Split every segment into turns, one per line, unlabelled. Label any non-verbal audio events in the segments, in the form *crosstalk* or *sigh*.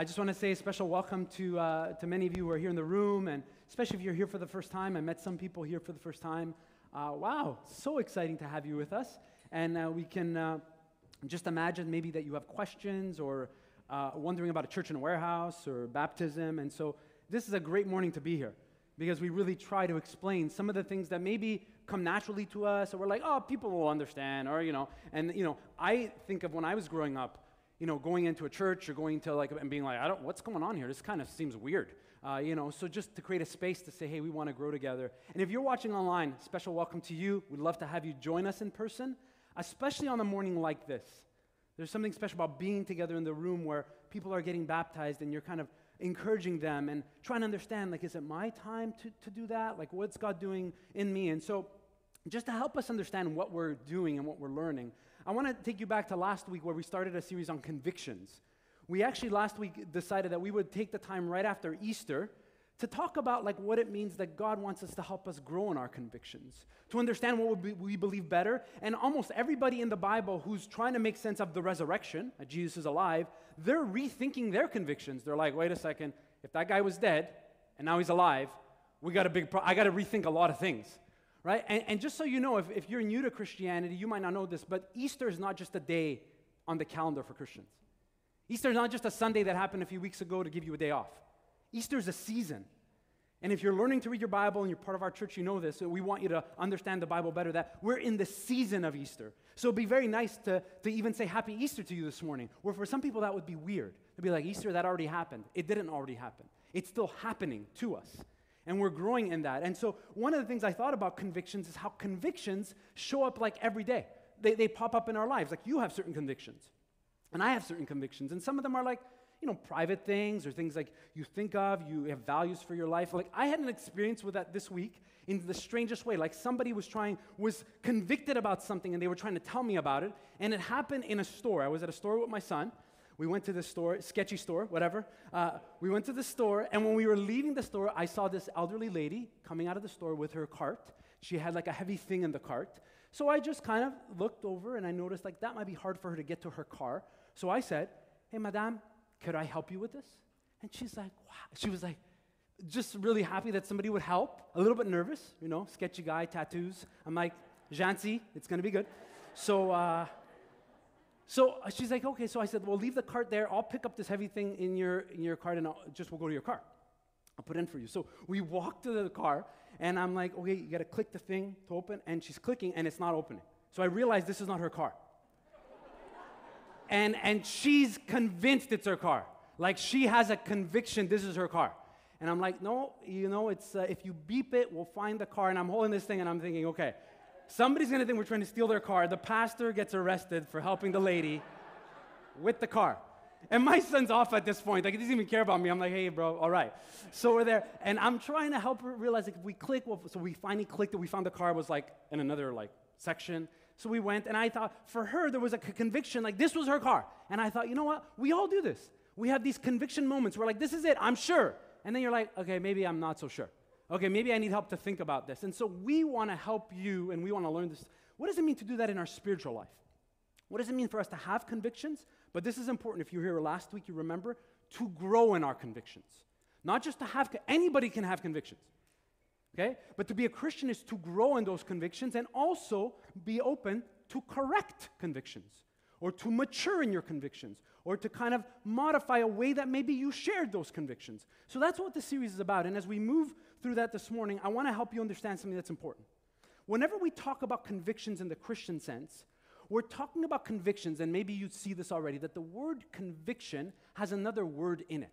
I just want to say a special welcome to, uh, to many of you who are here in the room, and especially if you're here for the first time. I met some people here for the first time. Uh, wow, so exciting to have you with us. And uh, we can uh, just imagine maybe that you have questions or uh, wondering about a church in a warehouse or baptism. And so this is a great morning to be here because we really try to explain some of the things that maybe come naturally to us, or we're like, oh, people will understand, or, you know, and, you know, I think of when I was growing up, you know, going into a church or going to like, and being like, I don't, what's going on here? This kind of seems weird. Uh, you know, so just to create a space to say, hey, we want to grow together. And if you're watching online, special welcome to you. We'd love to have you join us in person, especially on a morning like this. There's something special about being together in the room where people are getting baptized and you're kind of encouraging them and trying to understand, like, is it my time to, to do that? Like, what's God doing in me? And so, just to help us understand what we're doing and what we're learning, I want to take you back to last week where we started a series on convictions. We actually last week decided that we would take the time right after Easter to talk about like what it means that God wants us to help us grow in our convictions, to understand what we believe better. And almost everybody in the Bible who's trying to make sense of the resurrection, that Jesus is alive, they're rethinking their convictions. They're like, wait a second, if that guy was dead and now he's alive, we got a big pro- I got to rethink a lot of things right? And, and just so you know, if, if you're new to Christianity, you might not know this, but Easter is not just a day on the calendar for Christians. Easter is not just a Sunday that happened a few weeks ago to give you a day off. Easter is a season. And if you're learning to read your Bible and you're part of our church, you know this. We want you to understand the Bible better that we're in the season of Easter. So it'd be very nice to, to even say Happy Easter to you this morning. Where for some people that would be weird. They'd be like, Easter, that already happened. It didn't already happen. It's still happening to us and we're growing in that. And so, one of the things I thought about convictions is how convictions show up like every day. They, they pop up in our lives. Like, you have certain convictions, and I have certain convictions, and some of them are like, you know, private things or things like you think of, you have values for your life. Like, I had an experience with that this week in the strangest way. Like, somebody was trying, was convicted about something, and they were trying to tell me about it, and it happened in a store. I was at a store with my son, we went to the store, sketchy store, whatever. Uh, we went to the store, and when we were leaving the store, I saw this elderly lady coming out of the store with her cart. She had like a heavy thing in the cart. So I just kind of looked over and I noticed like that might be hard for her to get to her car. So I said, Hey, madame, could I help you with this? And she's like, Wow. She was like, just really happy that somebody would help. A little bit nervous, you know, sketchy guy, tattoos. I'm like, Jancy, it's gonna be good. So, uh, so uh, she's like, okay. So I said, well, leave the cart there. I'll pick up this heavy thing in your, in your cart and I'll, just we'll go to your car. I'll put it in for you. So we walk to the car and I'm like, okay, you got to click the thing to open. And she's clicking and it's not opening. So I realize this is not her car. and, and she's convinced it's her car. Like she has a conviction this is her car. And I'm like, no, you know, it's uh, if you beep it, we'll find the car. And I'm holding this thing and I'm thinking, okay, Somebody's going to think we're trying to steal their car. The pastor gets arrested for helping the lady with the car. And my son's off at this point. Like, he doesn't even care about me. I'm like, hey, bro, all right. So we're there. And I'm trying to help her realize, like, if we click, well, so we finally clicked that We found the car was, like, in another, like, section. So we went, and I thought, for her, there was a conviction, like, this was her car. And I thought, you know what? We all do this. We have these conviction moments where, like, this is it. I'm sure. And then you're like, okay, maybe I'm not so sure okay, maybe I need help to think about this. And so we want to help you and we want to learn this. What does it mean to do that in our spiritual life? What does it mean for us to have convictions? But this is important. If you were here last week, you remember to grow in our convictions. Not just to have, anybody can have convictions. Okay? But to be a Christian is to grow in those convictions and also be open to correct convictions or to mature in your convictions or to kind of modify a way that maybe you shared those convictions. So that's what the series is about. And as we move through that this morning, I want to help you understand something that's important. Whenever we talk about convictions in the Christian sense, we're talking about convictions, and maybe you see this already, that the word conviction has another word in it.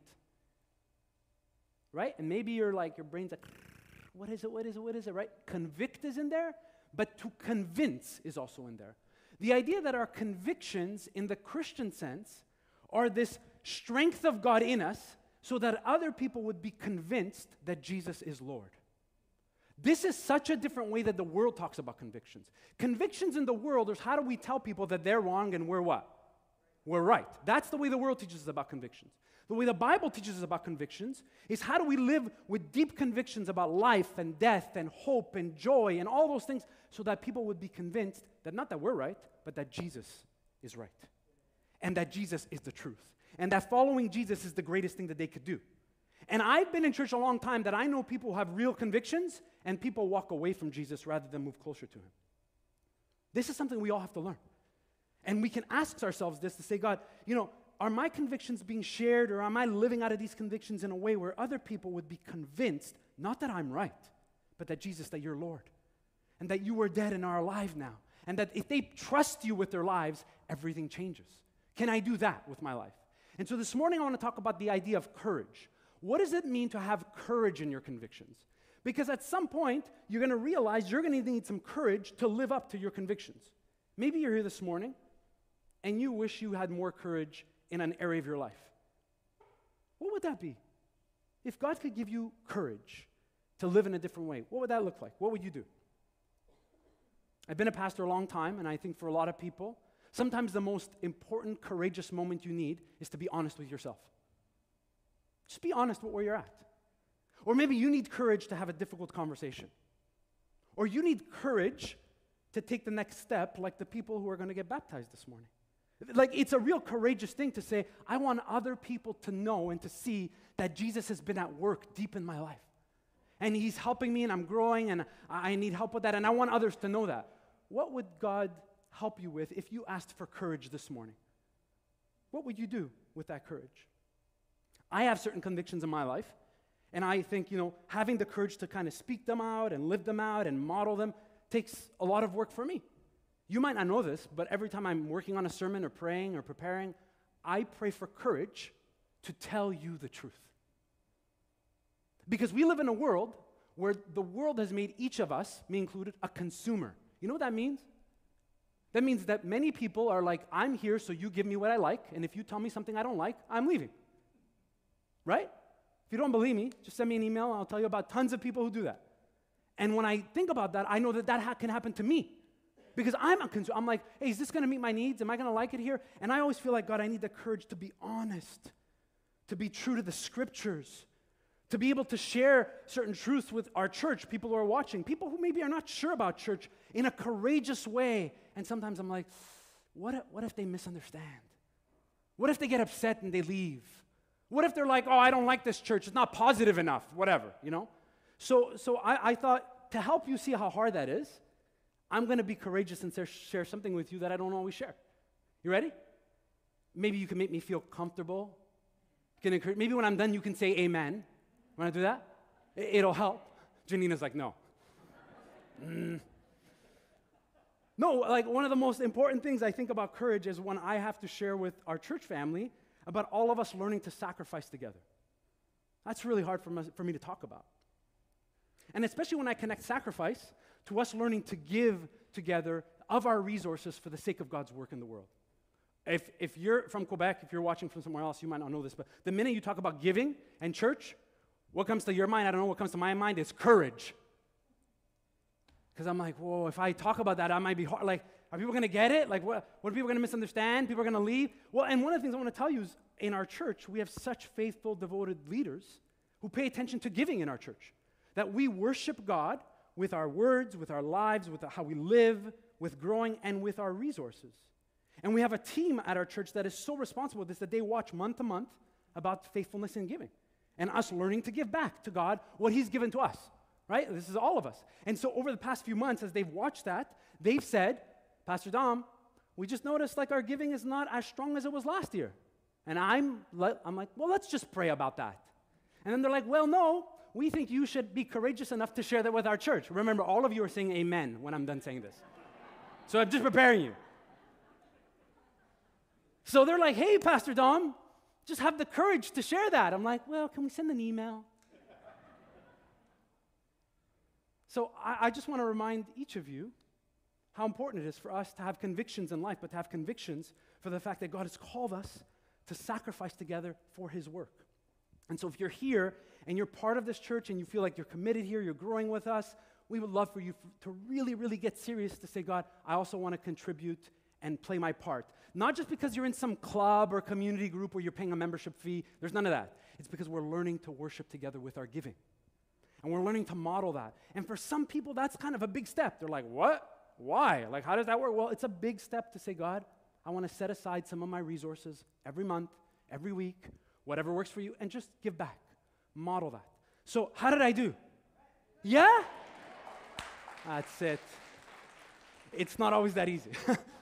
Right? And maybe you're like, your brain's like, what is it? What is it? What is it? Right? Convict is in there, but to convince is also in there. The idea that our convictions in the Christian sense are this strength of God in us so that other people would be convinced that Jesus is Lord. This is such a different way that the world talks about convictions. Convictions in the world is how do we tell people that they're wrong and we're what? We're right. That's the way the world teaches us about convictions. The way the Bible teaches us about convictions is how do we live with deep convictions about life and death and hope and joy and all those things so that people would be convinced that not that we're right, but that Jesus is right. And that Jesus is the truth. And that following Jesus is the greatest thing that they could do. And I've been in church a long time that I know people have real convictions and people walk away from Jesus rather than move closer to him. This is something we all have to learn. And we can ask ourselves this to say, God, you know, are my convictions being shared or am I living out of these convictions in a way where other people would be convinced, not that I'm right, but that Jesus, that you're Lord, and that you are dead and are alive now, and that if they trust you with their lives, everything changes. Can I do that with my life? And so this morning I want to talk about the idea of courage. What does it mean to have courage in your convictions? Because at some point, you're going to realize you're going to need some courage to live up to your convictions. Maybe you're here this morning and you wish you had more courage in an area of your life. What would that be? If God could give you courage to live in a different way, what would that look like? What would you do? I've been a pastor a long time, and I think for a lot of people, sometimes the most important, courageous moment you need is to be honest with yourself. Just be honest with where you're at. Or maybe you need courage to have a difficult conversation. Or you need courage to take the next step, like the people who are going to get baptized this morning. Like, it's a real courageous thing to say, I want other people to know and to see that Jesus has been at work deep in my life. And He's helping me, and I'm growing, and I need help with that, and I want others to know that. What would God help you with if you asked for courage this morning? What would you do with that courage? I have certain convictions in my life and I think, you know, having the courage to kind of speak them out and live them out and model them takes a lot of work for me. You might not know this, but every time I'm working on a sermon or praying or preparing, I pray for courage to tell you the truth. Because we live in a world where the world has made each of us, me included, a consumer. You know what that means? That means that many people are like, I'm here so you give me what I like, and if you tell me something I don't like, I'm leaving. Right? If you don't believe me, just send me an email and I'll tell you about tons of people who do that. And when I think about that, I know that that ha- can happen to me. Because I'm a consumer. I'm like, hey, is this going to meet my needs? Am I going to like it here? And I always feel like, God, I need the courage to be honest, to be true to the scriptures, to be able to share certain truths with our church, people who are watching, people who maybe are not sure about church in a courageous way. And sometimes I'm like, what if, what if they misunderstand? What if they get upset and they leave? What if they're like, oh, I don't like this church, it's not positive enough, whatever, you know? So, so I, I thought to help you see how hard that is, I'm to be courageous and share something with you that I don't always share. You ready? Maybe you can make me feel comfortable. Maybe when I'm done, you can say amen. Want to do that? It'll help. Janina's like, no. Mm. No, like one of the most important things I think about courage is when I have to share with our church family about all of us learning to sacrifice together. That's really hard for, me, for me to talk about. And especially when I connect sacrifice to us learning to give together of our resources for the sake of God's work in the world. If, if you're from Quebec, if you're watching from somewhere else, you might not know this, but the minute you talk about giving and church, what comes to your mind? I don't know what comes to my mind is courage. Because I'm like, whoa, if I talk about that, I might be hard. Like, are people going to get it? Like, what, what are people going to misunderstand? People are going to leave? Well, and one of the things I want to tell you is in our church, we have such faithful, devoted leaders who pay attention to giving in our church. That we worship God with our words, with our lives, with how we live, with growing, and with our resources. And we have a team at our church that is so responsible with this that they watch month to month about faithfulness in giving and us learning to give back to God what He's given to us, right? This is all of us. And so over the past few months, as they've watched that, they've said, Pastor Dom, we just noticed like our giving is not as strong as it was last year. And I'm, I'm like, well, let's just pray about that. And then they're like, well, no, we think you should be courageous enough to share that with our church. Remember, all of you are saying amen when I'm done saying this. So I'm just preparing you. So they're like, hey, Pastor Dom, just have the courage to share that. I'm like, well, can we send an email? so I, I just want to remind each of you how important it is for us to have convictions in life, but to have convictions for the fact that God has called us to sacrifice together for His work. And so if you're here and you're part of this church and you feel like you're committed here, you're growing with us, we would love for you to really, really get serious to say, God, I also want to contribute and play my part. Not just because you're in some club or community group where you're paying a membership fee, there's none of that. It's because we're learning to worship together with our giving. And we're learning to model that. And for some people, that's kind of a big step. They're like, what? Why? Like, how does that work? Well, it's a big step to say, God, I want to set aside some of my resources every month, every week, whatever works for you, and just give back. Model that. So, how did I do? Yeah? That's it. It's not always that easy. *laughs*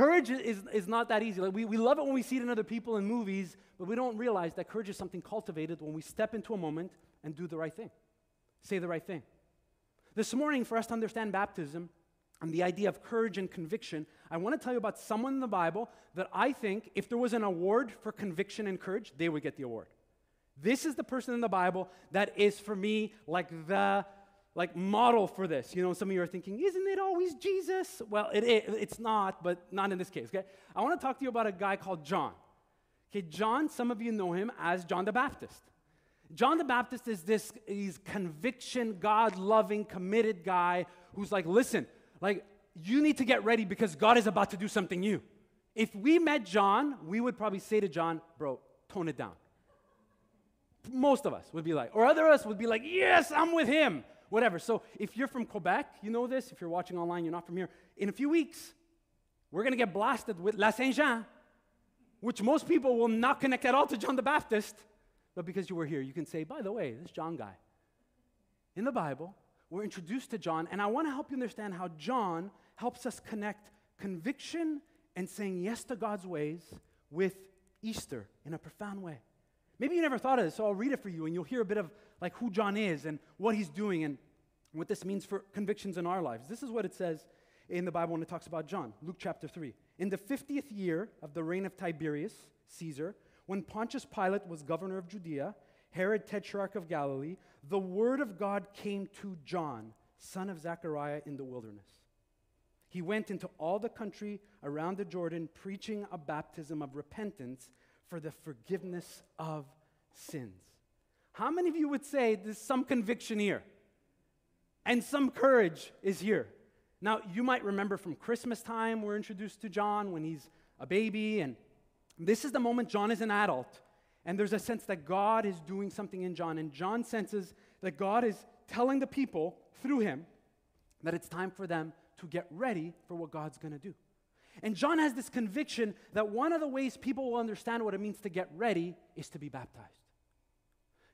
courage is, is not that easy. Like we, we love it when we see it in other people in movies, but we don't realize that courage is something cultivated when we step into a moment and do the right thing, say the right thing. This morning, for us to understand baptism and the idea of courage and conviction, I want to tell you about someone in the Bible that I think, if there was an award for conviction and courage, they would get the award. This is the person in the Bible that is, for me, like the like model for this. You know, some of you are thinking, isn't it always Jesus? Well, it it's not, but not in this case. Okay, I want to talk to you about a guy called John. Okay, John, some of you know him as John the Baptist. John the Baptist is this he's conviction, God loving, committed guy who's like, listen, like you need to get ready because God is about to do something new. If we met John, we would probably say to John, bro, tone it down. Most of us would be like, or other of us would be like, yes, I'm with him whatever. So if you're from Quebec, you know this. If you're watching online, you're not from here. In a few weeks, we're going to get blasted with La Saint Jean, which most people will not connect at all to John the Baptist. But because you were here, you can say, by the way, this John guy. In the Bible, we're introduced to John, and I want to help you understand how John helps us connect conviction and saying yes to God's ways with Easter in a profound way. Maybe you never thought of this, so I'll read it for you, and you'll hear a bit of like who John is and what he's doing and what this means for convictions in our lives. This is what it says in the Bible when it talks about John, Luke chapter 3. In the 50th year of the reign of Tiberius Caesar, when Pontius Pilate was governor of Judea, Herod tetrarch of Galilee, the word of God came to John, son of Zechariah, in the wilderness. He went into all the country around the Jordan, preaching a baptism of repentance for the forgiveness of sins. How many of you would say there's some conviction here? And some courage is here. Now, you might remember from Christmas time, we're introduced to John when he's a baby, and this is the moment John is an adult. And there's a sense that God is doing something in John, and John senses that God is telling the people through him that it's time for them to get ready for what God's going to do. And John has this conviction that one of the ways people will understand what it means to get ready is to be baptized.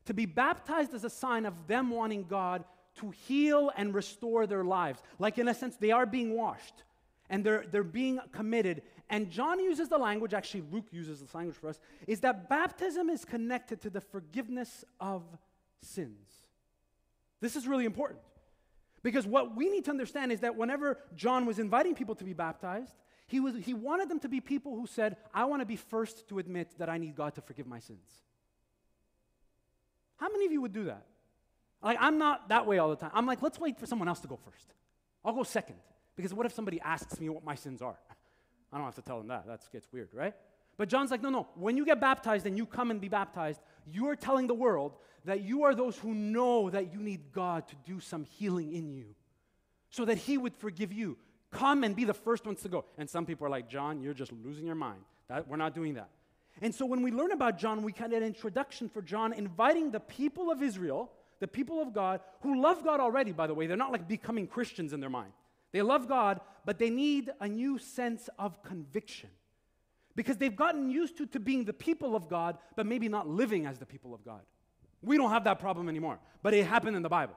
To be baptized is a sign of them wanting God to heal and restore their lives. Like, in a sense, they are being washed and they're, they're being committed. And John uses the language, actually, Luke uses this language for us, is that baptism is connected to the forgiveness of sins. This is really important. Because what we need to understand is that whenever John was inviting people to be baptized, he, was, he wanted them to be people who said, I want to be first to admit that I need God to forgive my sins. How many of you would do that? Like, I'm not that way all the time. I'm like, let's wait for someone else to go first. I'll go second. Because what if somebody asks me what my sins are? *laughs* I don't have to tell them that. That gets weird, right? But John's like, no, no. When you get baptized and you come and be baptized, you are telling the world that you are those who know that you need God to do some healing in you so that He would forgive you. Come and be the first ones to go. And some people are like, John, you're just losing your mind. That, we're not doing that. And so when we learn about John, we kind of an introduction for John, inviting the people of Israel, the people of God, who love God already, by the way. They're not like becoming Christians in their mind. They love God, but they need a new sense of conviction. Because they've gotten used to, to being the people of God, but maybe not living as the people of God. We don't have that problem anymore, but it happened in the Bible.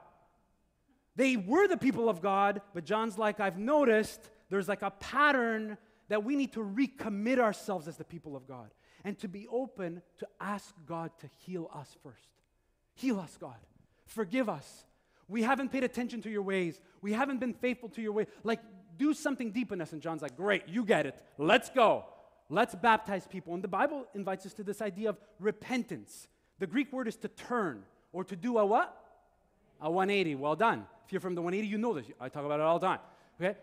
They were the people of God, but John's like, I've noticed there's like a pattern that we need to recommit ourselves as the people of God and to be open to ask God to heal us first. Heal us, God. Forgive us. We haven't paid attention to your ways. We haven't been faithful to your way. Like, do something deep in us. And John's like, Great, you get it. Let's go. Let's baptize people. And the Bible invites us to this idea of repentance. The Greek word is to turn or to do a what? A 180. Well done. If you're from the 180, you know this. I talk about it all the time. Okay?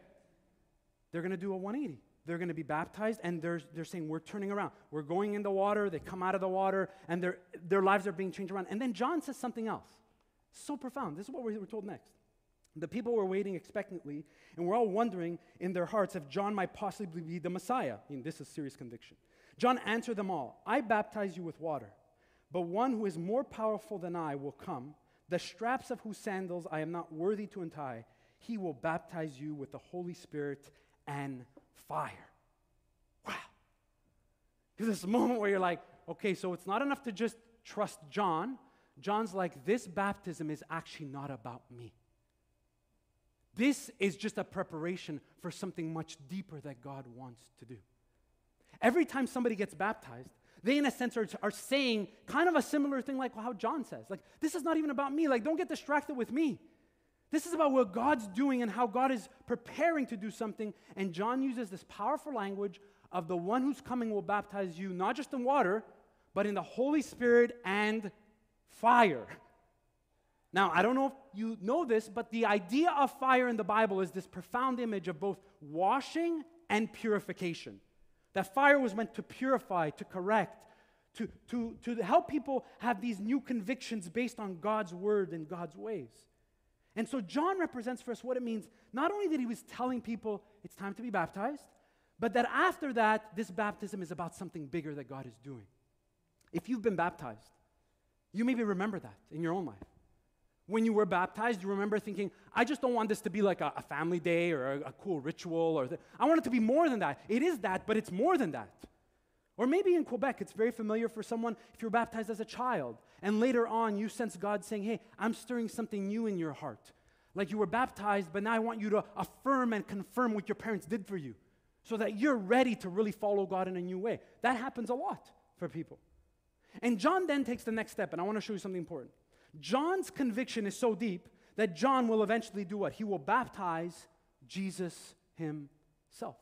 They're going to do a 180. They're going to be baptized, and they're, they're saying, We're turning around. We're going in the water. They come out of the water, and their, their lives are being changed around. And then John says something else. So profound. This is what we're, we're told next. The people were waiting expectantly, and were all wondering in their hearts if John might possibly be the Messiah. I mean, this is serious conviction. John answered them all I baptize you with water, but one who is more powerful than I will come, the straps of whose sandals I am not worthy to untie. He will baptize you with the Holy Spirit and fire. Wow. There's this moment where you're like, okay, so it's not enough to just trust John. John's like, this baptism is actually not about me. This is just a preparation for something much deeper that God wants to do. Every time somebody gets baptized, they, in a sense, are, are saying kind of a similar thing like how John says. Like, this is not even about me. Like, don't get distracted with me. This is about what God's doing and how God is preparing to do something. And John uses this powerful language of the one who's coming will baptize you, not just in water, but in the Holy Spirit and fire. Now, I don't know if you know this, but the idea of fire in the Bible is this profound image of both washing and purification. That fire was meant to purify, to correct, to, to, to help people have these new convictions based on God's word and God's ways. And so John represents for us what it means not only that he was telling people it's time to be baptized, but that after that, this baptism is about something bigger that God is doing. If you've been baptized, you maybe remember that in your own life. When you were baptized, you remember thinking, I just don't want this to be like a, a family day or a, a cool ritual, or th- I want it to be more than that. It is that, but it's more than that. Or maybe in Quebec, it's very familiar for someone if you're baptized as a child and later on, you sense God saying, Hey, I'm stirring something new in your heart. Like you were baptized, but now I want you to affirm and confirm what your parents did for you so that you're ready to really follow God in a new way. That happens a lot for people. And John then takes the next step, and I want to show you something important. John's conviction is so deep that John will eventually do what? He will baptize Jesus himself.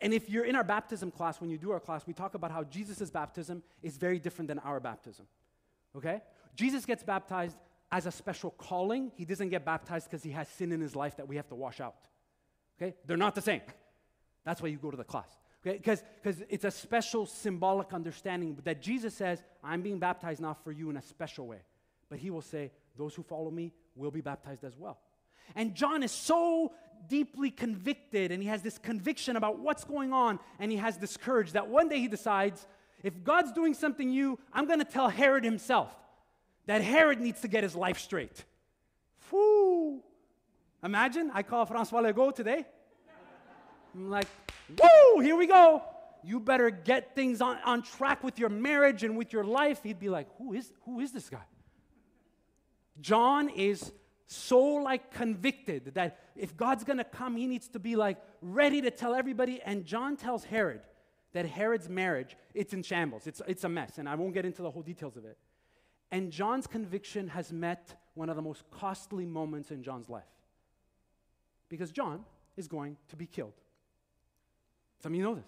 And if you're in our baptism class, when you do our class, we talk about how Jesus' baptism is very different than our baptism. Okay? Jesus gets baptized as a special calling. He doesn't get baptized because he has sin in his life that we have to wash out. Okay? They're not the same. That's why you go to the class. Okay? Because it's a special symbolic understanding that Jesus says, I'm being baptized now for you in a special way. But he will say, Those who follow me will be baptized as well. And John is so deeply convicted and he has this conviction about what's going on and he has this courage that one day he decides if God's doing something new, I'm going to tell Herod himself that Herod needs to get his life straight. Whoo! Imagine I call Francois Legault today. I'm like, whoa, here we go. You better get things on, on track with your marriage and with your life. He'd be like, who is, who is this guy? John is so like convicted that if God's gonna come, he needs to be like ready to tell everybody. And John tells Herod, that Herod's marriage, it's in shambles. It's, it's a mess, and I won't get into the whole details of it. And John's conviction has met one of the most costly moments in John's life. Because John is going to be killed. Some of you know this.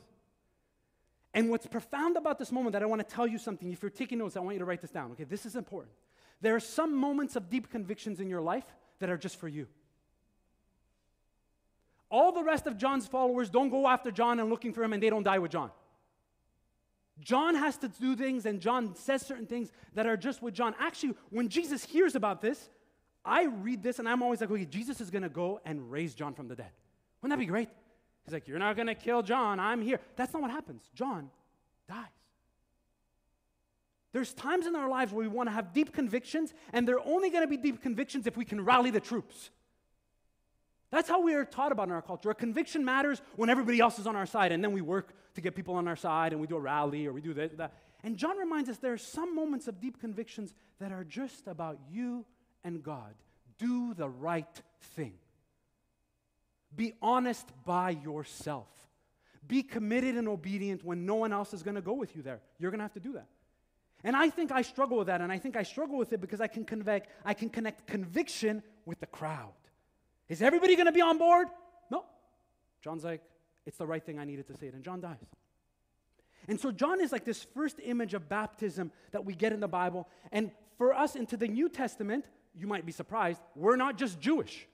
And what's profound about this moment that I want to tell you something, if you're taking notes, I want you to write this down. Okay, this is important. There are some moments of deep convictions in your life that are just for you. All the rest of John's followers don't go after John and looking for him and they don't die with John. John has to do things and John says certain things that are just with John. Actually, when Jesus hears about this, I read this and I'm always like, okay, Jesus is going to go and raise John from the dead. Wouldn't that be great? He's like, you're not going to kill John. I'm here. That's not what happens. John dies. There's times in our lives where we want to have deep convictions, and they're only going to be deep convictions if we can rally the troops. That's how we are taught about in our culture. A conviction matters when everybody else is on our side, and then we work to get people on our side, and we do a rally or we do that. And John reminds us there are some moments of deep convictions that are just about you and God. Do the right thing. Be honest by yourself. Be committed and obedient when no one else is going to go with you there. You're going to have to do that. And I think I struggle with that, and I think I struggle with it because I can convey, I can connect conviction with the crowd. Is everybody going to be on board? No. John's like, it's the right thing I needed to say it, and John dies. And so John is like this first image of baptism that we get in the Bible. And for us into the New Testament, you might be surprised, we're not just Jewish.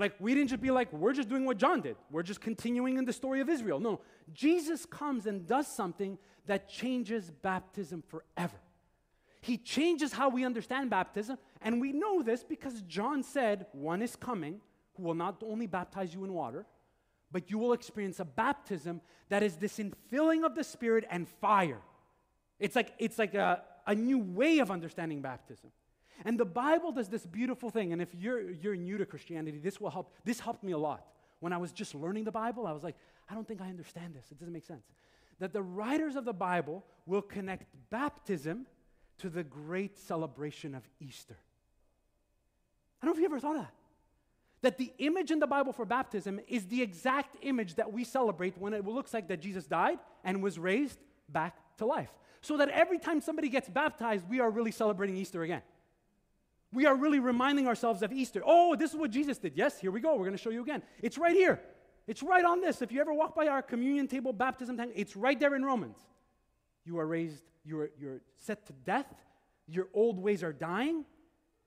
Like, we didn't just be like, we're just doing what John did. We're just continuing in the story of Israel. No, Jesus comes and does something that changes baptism forever. He changes how we understand baptism, and we know this because John said, One is coming who will not only baptize you in water, but you will experience a baptism that is this infilling of the Spirit and fire. It's like, it's like a, a new way of understanding baptism. And the Bible does this beautiful thing. And if you're, you're new to Christianity, this will help. This helped me a lot. When I was just learning the Bible, I was like, I don't think I understand this. It doesn't make sense. That the writers of the Bible will connect baptism to the great celebration of Easter. I don't know if you ever thought of that. That the image in the Bible for baptism is the exact image that we celebrate when it looks like that Jesus died and was raised back to life. So that every time somebody gets baptized, we are really celebrating Easter again we are really reminding ourselves of Easter. Oh, this is what Jesus did. Yes, here we go. We're going to show you again. It's right here. It's right on this. If you ever walk by our communion table, baptism tank, it's right there in Romans. You are raised, you're, you're set to death, your old ways are dying,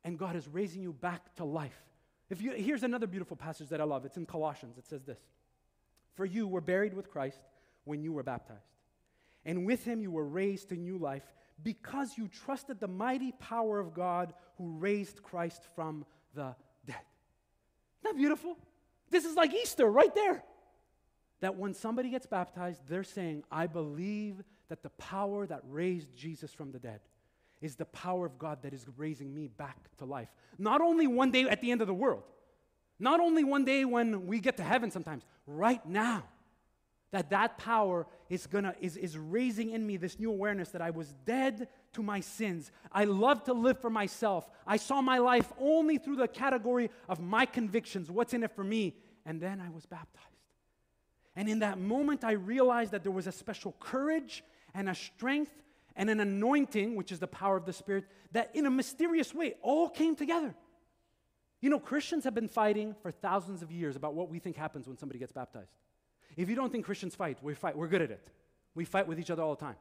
and God is raising you back to life. If you, here's another beautiful passage that I love. It's in Colossians. It says this For you were buried with Christ when you were baptized, and with him you were raised to new life because you trusted the mighty power of God who raised Christ from the dead. Isn't that beautiful? This is like Easter right there. That when somebody gets baptized, they're saying, I believe that the power that raised Jesus from the dead is the power of God that is raising me back to life. Not only one day at the end of the world, not only one day when we get to heaven sometimes, right now that that power is gonna is, is raising in me this new awareness that i was dead to my sins. I love to live for myself. I saw my life only through the category of my convictions what's in it for me and then i was baptized. And in that moment i realized that there was a special courage and a strength and an anointing which is the power of the spirit that in a mysterious way all came together. You know christians have been fighting for thousands of years about what we think happens when somebody gets baptized if you don't think Christians fight, we fight. We're good at it. We fight with each other all the time.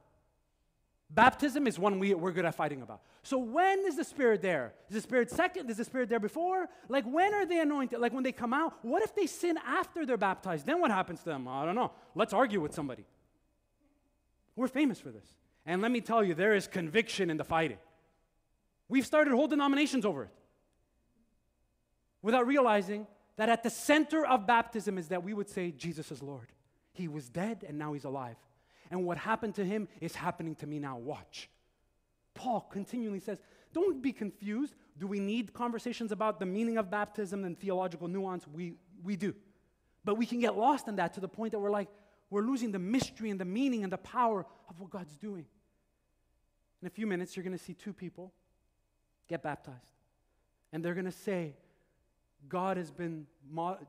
Baptism is one we, we're good at fighting about. So when is the Spirit there? Is the Spirit second? Is the Spirit there before? Like when are they anointed? Like when they come out? What if they sin after they're baptized? Then what happens to them? I don't know. Let's argue with somebody. We're famous for this. And let me tell you, there is conviction in the fighting. We've started whole denominations over it without realizing that at the center of baptism is that we would say, Jesus is Lord. He was dead and now he's alive. And what happened to him is happening to me now. Watch. Paul continually says, Don't be confused. Do we need conversations about the meaning of baptism and theological nuance? We, we do. But we can get lost in that to the point that we're like, we're losing the mystery and the meaning and the power of what God's doing. In a few minutes, you're going to see two people get baptized. And they're going to say, God has been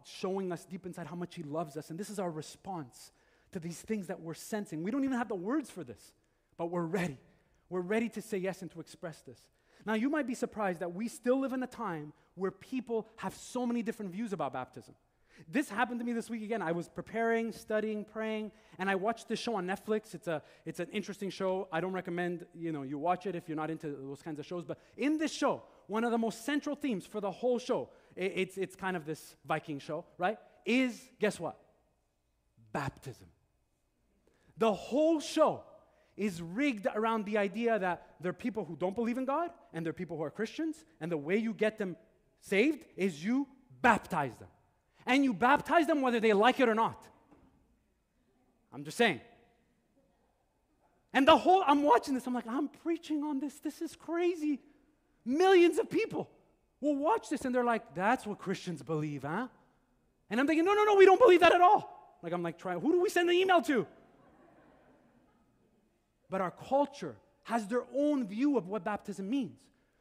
showing us deep inside how much He loves us. And this is our response to these things that we're sensing. We don't even have the words for this, but we're ready. We're ready to say yes and to express this. Now, you might be surprised that we still live in a time where people have so many different views about baptism. This happened to me this week again. I was preparing, studying, praying, and I watched this show on Netflix. It's, a, it's an interesting show. I don't recommend you, know, you watch it if you're not into those kinds of shows. But in this show, one of the most central themes for the whole show it's, it's kind of this Viking show, right? Is, guess what? Baptism. The whole show is rigged around the idea that there are people who don't believe in God and there are people who are Christians, and the way you get them saved is you baptize them. And you baptize them whether they like it or not. I'm just saying. And the whole, I'm watching this, I'm like, I'm preaching on this. This is crazy. Millions of people will watch this and they're like, that's what Christians believe, huh? And I'm thinking, no, no, no, we don't believe that at all. Like, I'm like, trying, who do we send the email to? But our culture has their own view of what baptism means.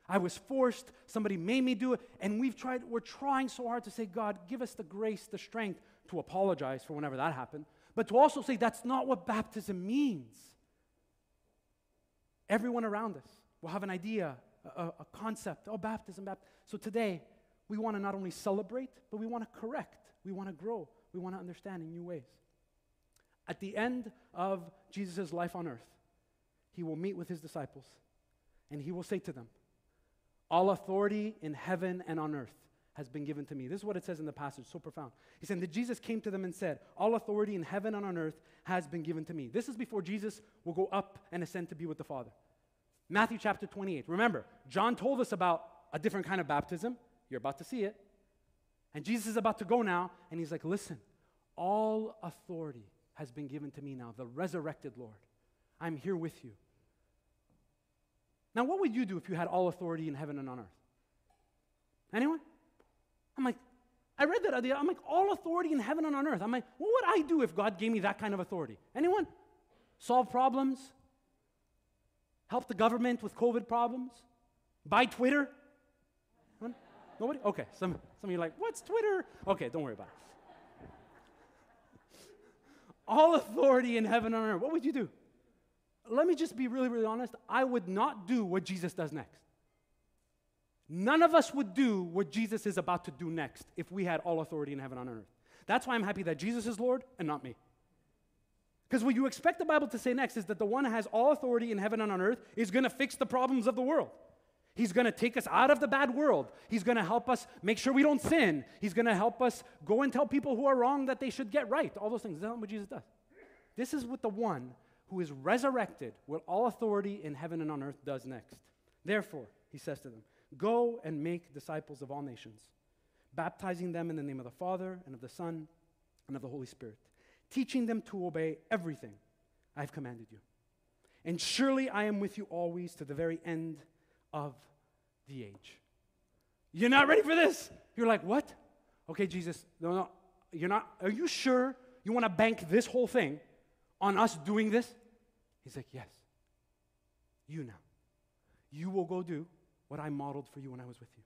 I was forced, somebody made me do it, and we've tried, we're trying so hard to say, God, give us the grace, the strength to apologize for whenever that happened, but to also say that's not what baptism means. Everyone around us will have an idea, a, a concept. Oh, baptism, baptism. So today, we want to not only celebrate, but we want to correct. We want to grow. We want to understand in new ways. At the end of Jesus' life on earth, he will meet with his disciples and he will say to them, All authority in heaven and on earth has been given to me. This is what it says in the passage, so profound. He said that Jesus came to them and said, All authority in heaven and on earth has been given to me. This is before Jesus will go up and ascend to be with the Father. Matthew chapter 28. Remember, John told us about a different kind of baptism. You're about to see it. And Jesus is about to go now, and he's like, Listen, all authority has been given to me now, the resurrected Lord. I'm here with you. Now, what would you do if you had all authority in heaven and on earth? Anyone? I'm like, I read that idea. I'm like, all authority in heaven and on earth. I'm like, what would I do if God gave me that kind of authority? Anyone? Solve problems? Help the government with COVID problems? Buy Twitter? Nobody? Okay. Some, some of you are like, what's Twitter? Okay, don't worry about it. all authority in heaven and on earth. What would you do? Let me just be really, really honest. I would not do what Jesus does next. None of us would do what Jesus is about to do next if we had all authority in heaven and on earth. That's why I'm happy that Jesus is Lord and not me. Because what you expect the Bible to say next is that the one who has all authority in heaven and on earth is going to fix the problems of the world. He's going to take us out of the bad world. He's going to help us make sure we don't sin. He's going to help us go and tell people who are wrong that they should get right. All those things. That's what Jesus does. This is what the one who is resurrected with all authority in heaven and on earth does next. Therefore, he says to them, Go and make disciples of all nations, baptizing them in the name of the Father and of the Son and of the Holy Spirit, teaching them to obey everything I have commanded you. And surely I am with you always to the very end of the age. You're not ready for this? You're like, what? Okay, Jesus, no, no, you're not. Are you sure you want to bank this whole thing on us doing this? He's like, yes. You now. You will go do what I modeled for you when I was with you.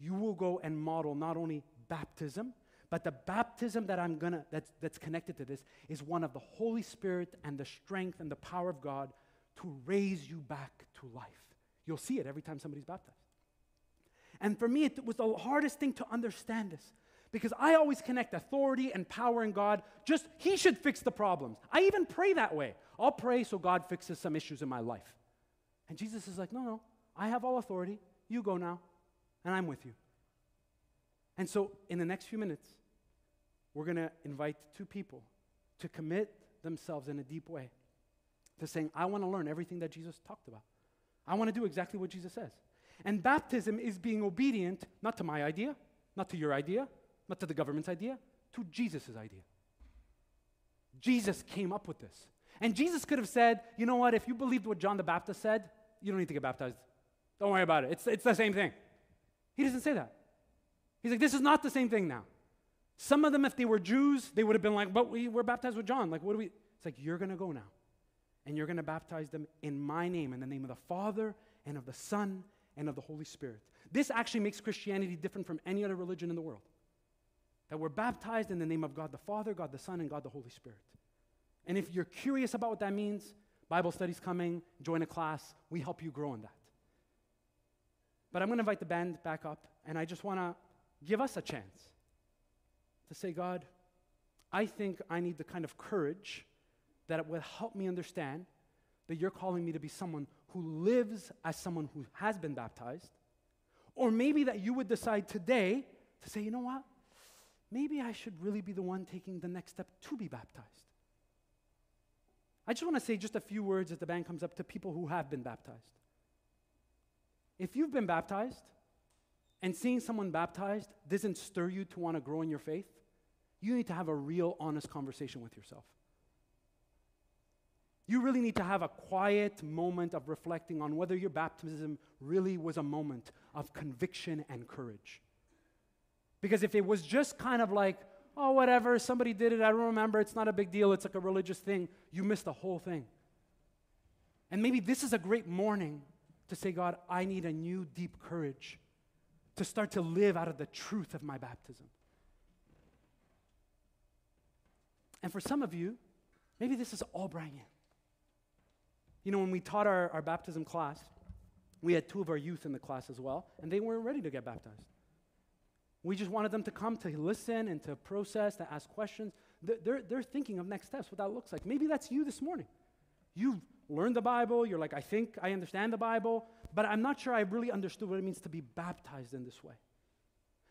You will go and model not only baptism, but the baptism that I'm gonna that's, that's connected to this is one of the Holy Spirit and the strength and the power of God to raise you back to life. You'll see it every time somebody's baptized. And for me, it was the hardest thing to understand this because I always connect authority and power in God. Just He should fix the problems. I even pray that way. I'll pray so God fixes some issues in my life. And Jesus is like, no, no, I have all authority. You go now, and I'm with you. And so, in the next few minutes, we're going to invite two people to commit themselves in a deep way to saying, I want to learn everything that Jesus talked about. I want to do exactly what Jesus says. And baptism is being obedient, not to my idea, not to your idea, not to the government's idea, to Jesus' idea. Jesus came up with this. And Jesus could have said, you know what, if you believed what John the Baptist said, you don't need to get baptized. Don't worry about it. It's, it's the same thing. He doesn't say that. He's like, this is not the same thing now. Some of them, if they were Jews, they would have been like, but we were baptized with John. Like, what do we? It's like, you're going to go now. And you're going to baptize them in my name, in the name of the Father and of the Son and of the Holy Spirit. This actually makes Christianity different from any other religion in the world. That we're baptized in the name of God the Father, God the Son, and God the Holy Spirit. And if you're curious about what that means, Bible studies coming, join a class, we help you grow in that. But I'm going to invite the band back up, and I just want to give us a chance to say, God, I think I need the kind of courage that will help me understand that you're calling me to be someone who lives as someone who has been baptized. Or maybe that you would decide today to say, you know what? Maybe I should really be the one taking the next step to be baptized. I just want to say just a few words as the band comes up to people who have been baptized. If you've been baptized and seeing someone baptized doesn't stir you to want to grow in your faith, you need to have a real, honest conversation with yourself. You really need to have a quiet moment of reflecting on whether your baptism really was a moment of conviction and courage. Because if it was just kind of like, oh, whatever, somebody did it, I don't remember, it's not a big deal, it's like a religious thing, you missed the whole thing. And maybe this is a great morning to say, God, I need a new deep courage to start to live out of the truth of my baptism. And for some of you, maybe this is all brand new. You know, when we taught our, our baptism class, we had two of our youth in the class as well, and they weren't ready to get baptized. We just wanted them to come to listen and to process, to ask questions. They're, they're thinking of next steps, what that looks like. Maybe that's you this morning. You've learned the Bible, you're like, I think I understand the Bible, but I'm not sure I really understood what it means to be baptized in this way.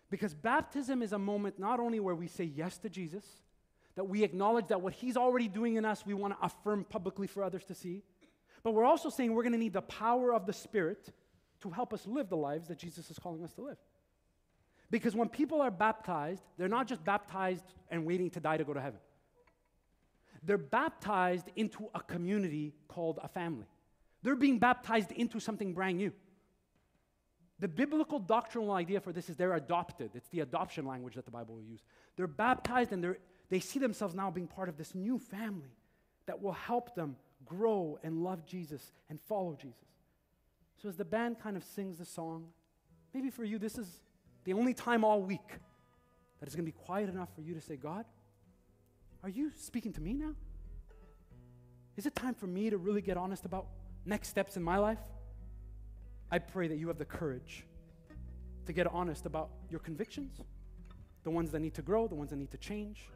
Because baptism is a moment not only where we say yes to Jesus, that we acknowledge that what he's already doing in us, we want to affirm publicly for others to see, but we're also saying we're going to need the power of the Spirit to help us live the lives that Jesus is calling us to live. Because when people are baptized, they're not just baptized and waiting to die to go to heaven. They're baptized into a community called a family. They're being baptized into something brand new. The biblical doctrinal idea for this is they're adopted. It's the adoption language that the Bible will use. They're baptized and they're, they see themselves now being part of this new family that will help them grow and love Jesus and follow Jesus. So as the band kind of sings the song, maybe for you this is the only time all week that it's going to be quiet enough for you to say, God, are you speaking to me now? Is it time for me to really get honest about next steps in my life? I pray that you have the courage to get honest about your convictions, the ones that need to grow, the ones that need to change,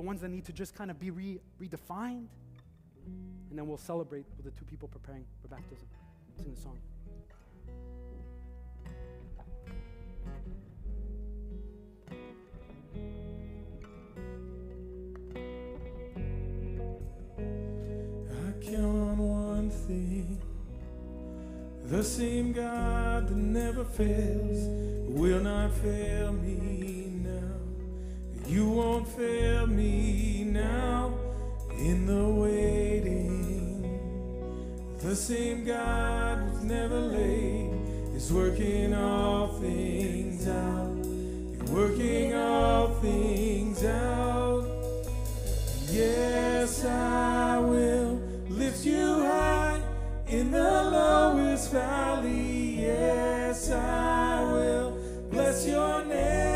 the ones that need to just kind of be re- redefined. And then we'll celebrate with the two people preparing for baptism. Sing the song.
I count on one thing. The same God that never fails will not fail me. You won't fail me now in the waiting. The same God who's never late is working all things out. You're working all things out. Yes, I will lift you high in the lowest valley. Yes, I will bless your name.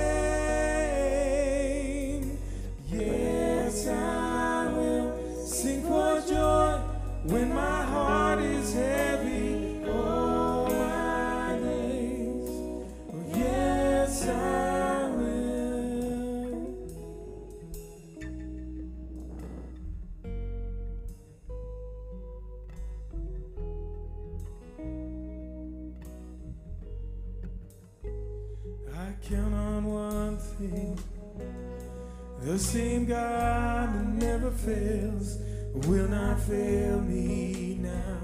The same God that never fails will not fail me now.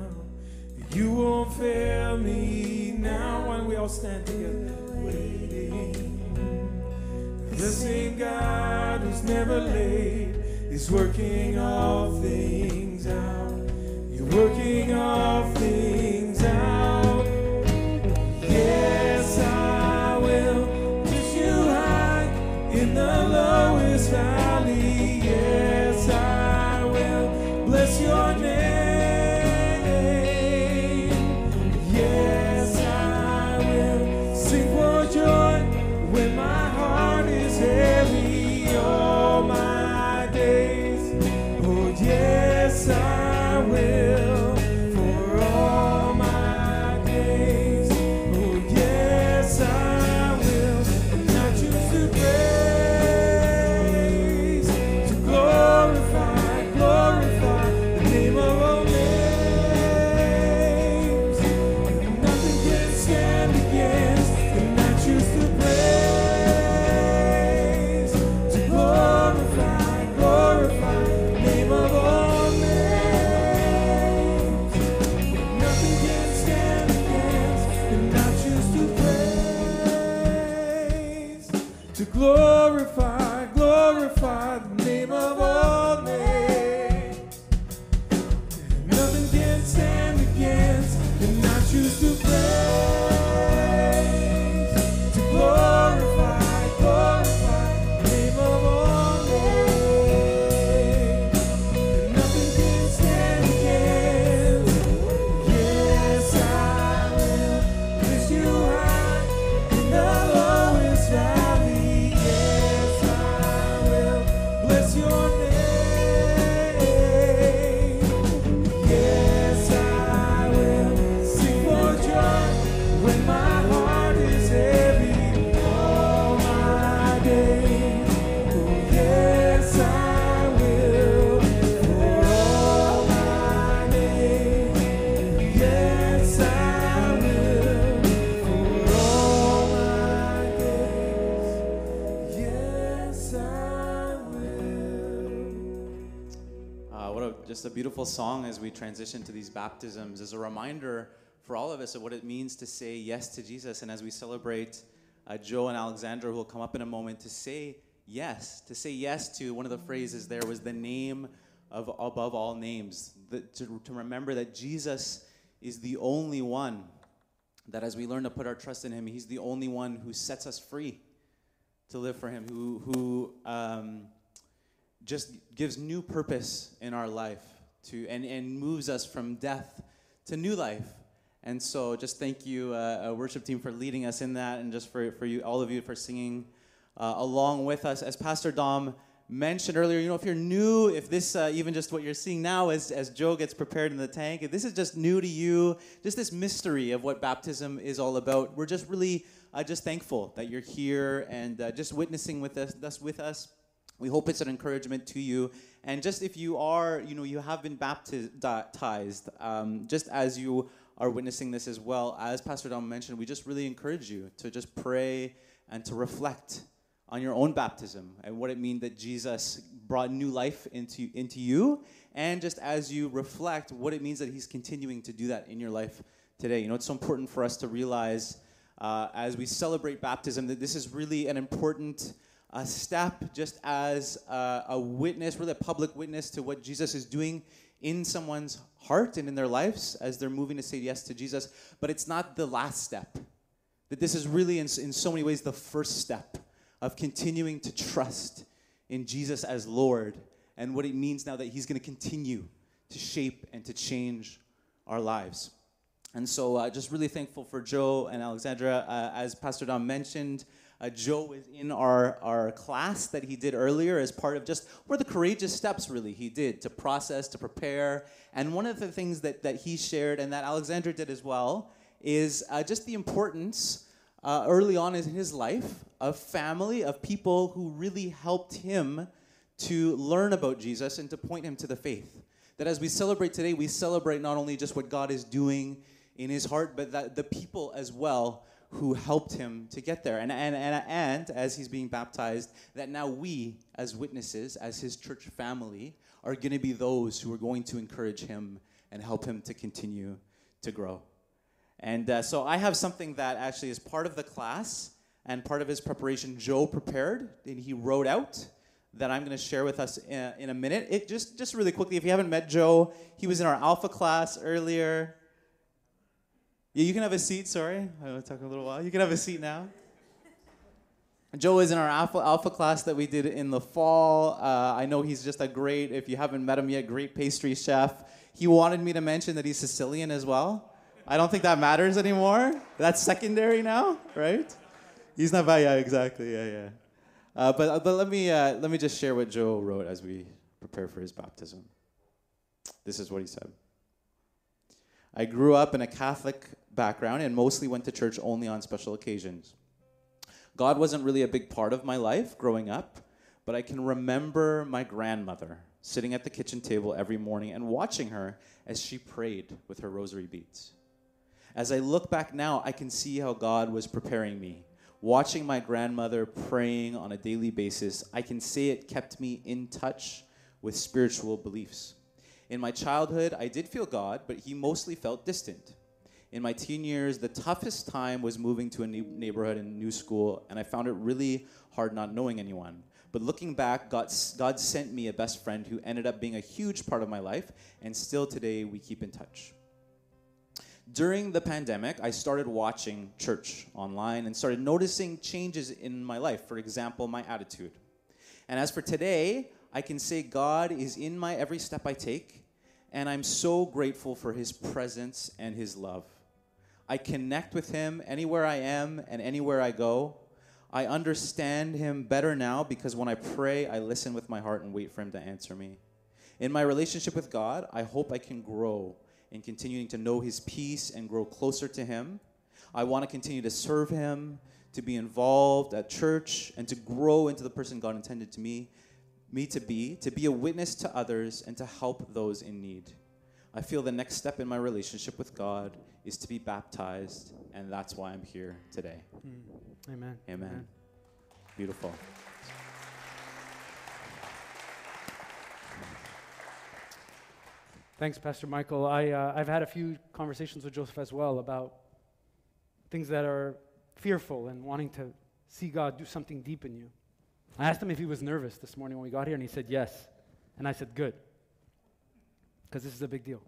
You won't fail me now. When we all stand together, waiting. The same God who's never late is working all things out. You're working all things
beautiful song as we transition to these baptisms as a reminder for all of us of what it means to say yes to Jesus. And as we celebrate uh, Joe and Alexandra, who will come up in a moment, to say yes, to say yes to one of the phrases there was the name of above all names, the, to, to remember that Jesus is the only one that as we learn to put our trust in him, he's the only one who sets us free to live for him, who, who um, just gives new purpose in our life to, and, and moves us from death to new life. And so just thank you, uh, worship team, for leading us in that, and just for, for you, all of you, for singing uh, along with us. As Pastor Dom mentioned earlier, you know, if you're new, if this, uh, even just what you're seeing now as, as Joe gets prepared in the tank, if this is just new to you, just this mystery of what baptism is all about, we're just really uh, just thankful that you're here and uh, just witnessing with us, with us. We hope it's an encouragement to you. And just if you are, you know, you have been baptized, um, just as you are witnessing this as well, as Pastor Dom mentioned, we just really encourage you to just pray and to reflect on your own baptism and what it means that Jesus brought new life into, into you. And just as you reflect, what it means that He's continuing to do that in your life today. You know, it's so important for us to realize uh, as we celebrate baptism that this is really an important uh, step, just as uh, a witness, really a public witness to what Jesus is doing in someone's heart and in their lives as they're moving to say yes to Jesus. But it's not the last step. That this is really, in, in so many ways, the first step of continuing to trust in Jesus as Lord and what it means now that He's going to continue to shape and to change our lives. And so, uh, just really thankful for Joe and Alexandra. Uh, as Pastor Dom mentioned, uh, Joe is in our, our class that he did earlier as part of just what are the courageous steps, really, he did to process, to prepare. And one of the things that, that he shared and that Alexandra did as well is uh, just the importance uh, early on in his life of family, of people who really helped him to learn about Jesus and to point him to the faith. That as we celebrate today, we celebrate not only just what God is doing in his heart, but that the people as well who helped him to get there. And, and, and, and as he's being baptized, that now we, as witnesses, as his church family, are going to be those who are going to encourage him and help him to continue to grow. And uh, so I have something that actually is part of the class and part of his preparation Joe prepared and he wrote out that I'm going to share with us in, in, a minute. It just just really quickly if you haven't met Joe, he was in our alpha class earlier. Yeah, you can have a seat, sorry. I was talking a little while. You can have a seat now. Joe is in our alpha, alpha class that we did in the fall. Uh, I know he's just a great, if you haven't met him yet, great pastry chef. He wanted me to mention that he's Sicilian as well. I don't think that matters anymore. That's secondary now, right? He's not bad. Exactly. Yeah, yeah. Uh, but but let me uh, let me just share what Joe wrote as we prepare for his baptism. This is what he said. I grew up in a Catholic background and mostly went to church only on special occasions. God wasn't really a big part of my life growing up, but I can remember my grandmother sitting at the kitchen table every morning and watching her as she prayed with her rosary beads. As I look back now, I can see how God was preparing me. Watching my grandmother praying on a daily basis, I can say it kept me in touch with spiritual beliefs. In my childhood, I did feel God, but He mostly felt distant. In my teen years, the toughest time was moving to a new neighborhood and new school, and I found it really hard not knowing anyone. But looking back, God, God sent me a best friend who ended up being a huge part of my life, and still today we keep in touch during the pandemic, I started watching church online and started noticing changes in my life. For example, my attitude. And as for today, I can say God is in my every step I take, and I'm so grateful for His presence and His love. I connect with Him anywhere I am and anywhere I go. I understand Him better now because when I pray, I listen with my heart and wait for Him to answer me. In my relationship with God, I hope I can grow in continuing to know His peace and grow closer to Him. I want to continue to serve Him, to be involved at church, and to grow into the person God intended to me, me to be, to be a witness to others, and to help those in need. I feel the next step in my relationship with God is to be baptized, and that's why I'm here today.
Mm. Amen.
Amen. Amen. Beautiful.
Thanks, Pastor Michael. I, uh, I've had a few conversations with Joseph as well about things that are fearful and wanting to see God do something deep in you. I asked him if he was nervous this morning when we got here, and he said yes. And I said, good, because this is a big deal.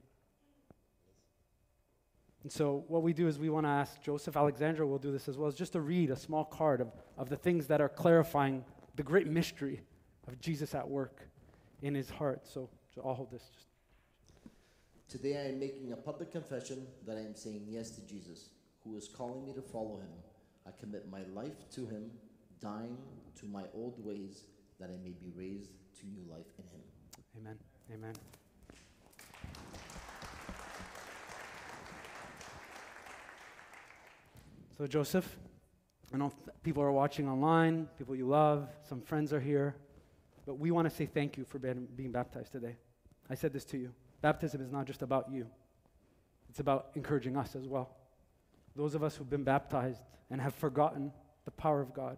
And so, what we do is we want to ask Joseph Alexandra, will do this as well, is just to read a small card of, of the things that are clarifying the great mystery of Jesus at work in his heart. So, so I'll hold this. Just
Today I am making a public confession that I am saying yes to Jesus, who is calling me to follow him. I commit my life to him, dying to my old ways, that I may be raised to new life in him.
Amen. Amen. So, Joseph, I know people are watching online, people you love, some friends are here, but we want to say thank you for being, baptized today. I said this to you. Baptism is not just about you, it's about encouraging us as well. Those of us who've been baptized and have forgotten the power of God,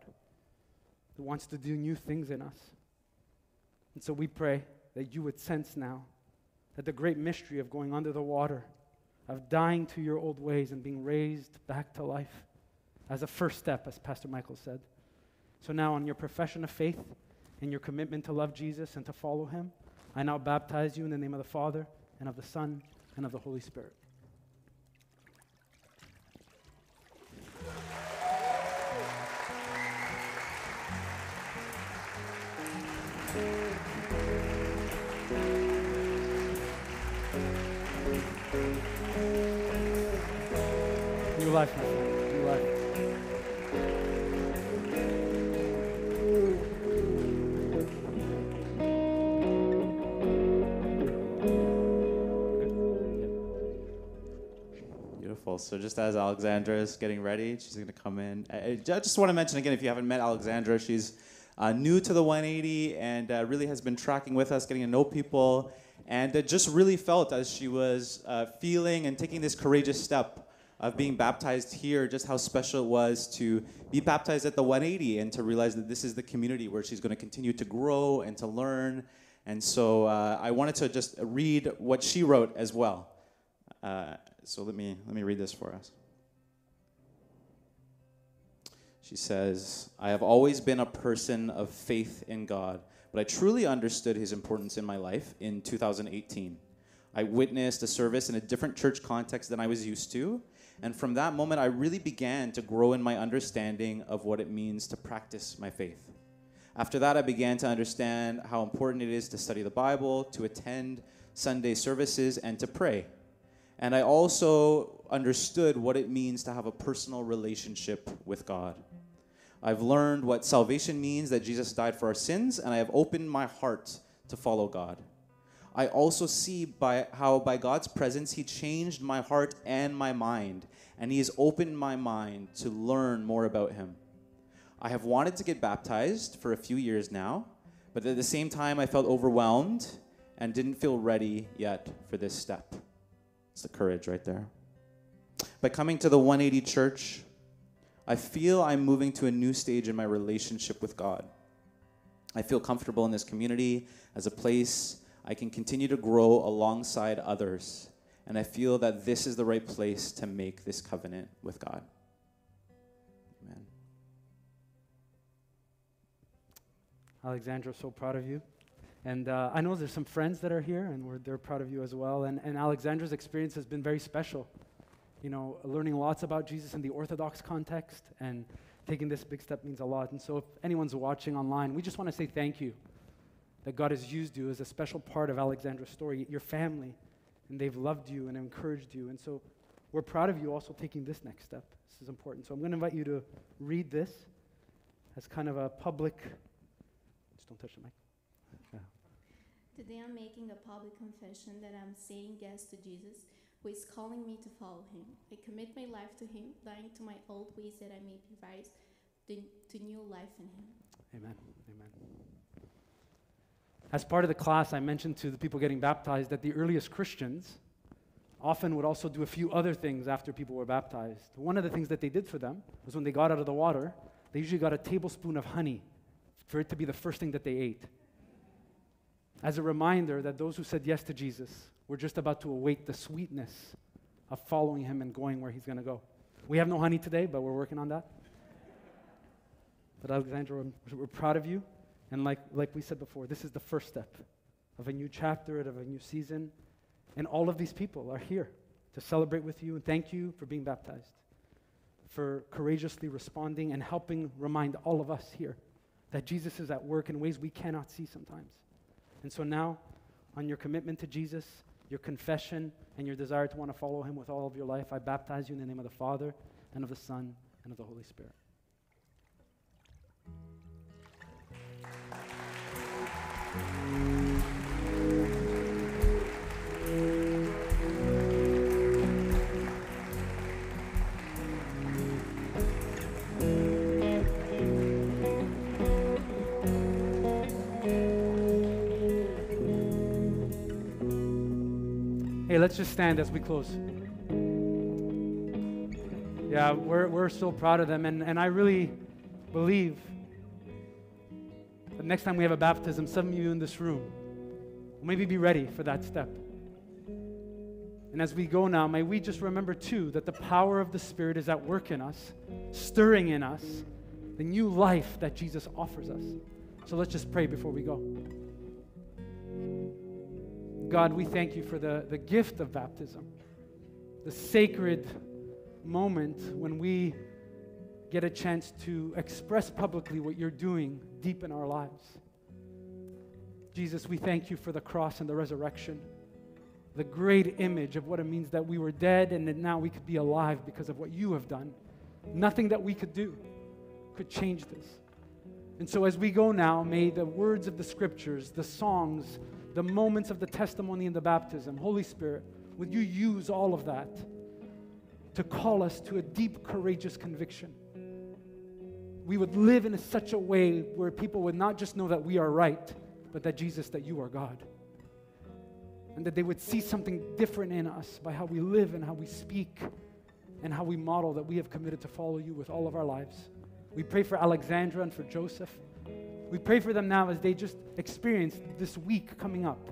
who wants to do new things in us. And so we pray that you would sense now that the great mystery of going under the water, of dying to your old ways and being raised back to life as a first step, as Pastor Michael said. So now, on your profession of faith and your commitment to love Jesus and to follow him, I now baptize you in the name of the Father and of the Son and of the Holy Spirit. Life, my friend. New life.
Beautiful. So just as Alexandra is getting ready, she's going to come in. I, just want to mention again, if you haven't met Alexandra, she's uh, new to the 180 and uh, really has been tracking with us, getting to know people, and uh, just really felt as she was uh, feeling and taking this courageous step of being baptized here, just how special it was to be baptized at the 180 and to realize that this is the community where she's going to continue to grow and to learn. And so uh, I wanted to just read what she wrote as well. Uh, so let me let me read this for us. She says, "I have always been a person of faith in God, but I truly understood his importance in my life in 2018. I witnessed a service in a different church context than I was used to, and from that moment I really began to grow in my understanding of what it means to practice my faith. After that, I began to understand how important it is to study the Bible, to attend Sunday services, and to pray." And I also understood what it means to have a personal relationship with God. I've learned what salvation means that Jesus died for our sins, and I have opened my heart to follow God. I also see by how by God's presence he changed my heart and my mind, and he has opened my mind to learn more about him. I have wanted to get baptized for a few years now, but at the same time I felt overwhelmed and didn't feel ready yet for this step. It's the courage right there. By coming to the 180 church, I feel I'm moving to a new stage in my relationship with God. I feel comfortable in this community as a place I can continue to grow alongside others. And I feel that this is the right place to make this covenant with God. Amen.
Alexandra, so proud of you. And uh, I know there's some friends that are here, and they're proud of you as well. And, and Alexandra's experience has been very special. You know, learning lots about Jesus in the Orthodox context and taking this big step means a lot. And so, if anyone's watching online, we just want to say thank you that God has used you as a special part of Alexandra's story, your family, and they've loved you and encouraged you. And so, we're proud of you also taking this next step. This is important. So, I'm going to invite you to read this as kind of a public. Just don't touch the mic. *laughs*
Today I'm making a public confession that I'm saying yes to Jesus, who is calling me to follow him. I commit my life to him, dying to my old ways that I may be raised to, to new life in him.
Amen. Amen. As part of the class, I mentioned to the people getting baptized that the earliest Christians often would also do a few other things after people were baptized. One of the things that they did for them was when they got out of the water, they usually got a tablespoon of honey for it to be the first thing that they ate. As a reminder that those who said yes to Jesus We're just about to await the sweetness of following him and going where he's going to go. We have no honey today, but we're working on that. But Alexandra, we're, we're proud of you. And like, like we said before, this is the first step of a new chapter, and of a new season. And all of these people are here to celebrate with you and thank you for being baptized, for courageously responding and helping remind all of us here that Jesus is at work in ways we cannot see sometimes. And so now, on your commitment to Jesus, your confession, and your desire to want to follow him with all of your life, I baptize you in the name of the Father, and of the Son, and of the Holy Spirit. Let's just stand as we close. Yeah, we're, we're so proud of them. And, and I really believe that next time we have a baptism, some of you in this room will maybe be ready for that step. And as we go now, may we just remember too that the power of the Spirit is at work in us, stirring in us the new life that Jesus offers us. So let's just pray before we go. God, we thank you for the, the gift of baptism, the sacred moment when we get a chance to express publicly what you're doing deep in our lives. Jesus, we thank you for the cross and the resurrection, the great image of what it means that we were dead and that now we could be alive because of what you have done. Nothing that we could do could change this. And so, as we go now, may the words of the scriptures, the songs, the moments of the testimony and the baptism, Holy Spirit, would you use all of that to call us to a deep, courageous conviction? We would live in such a way where people would not just know that we are right, but that Jesus, that you are God. And that they would see something different in us by how we live and how we speak and how we model that we have committed to follow you with all of our lives. We pray for Alexandra and for Joseph. We pray for them now as they just experience this week coming up.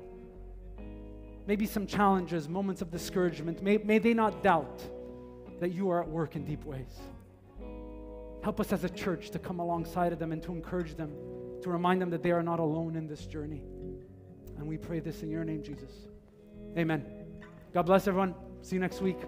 Maybe some challenges, moments of discouragement. May, may they not doubt that you are at work in deep ways. Help us as a church to come alongside of them and to encourage them, to remind them that they are not alone in this journey. And we pray this in your name, Jesus. Amen. God bless everyone. See you next week.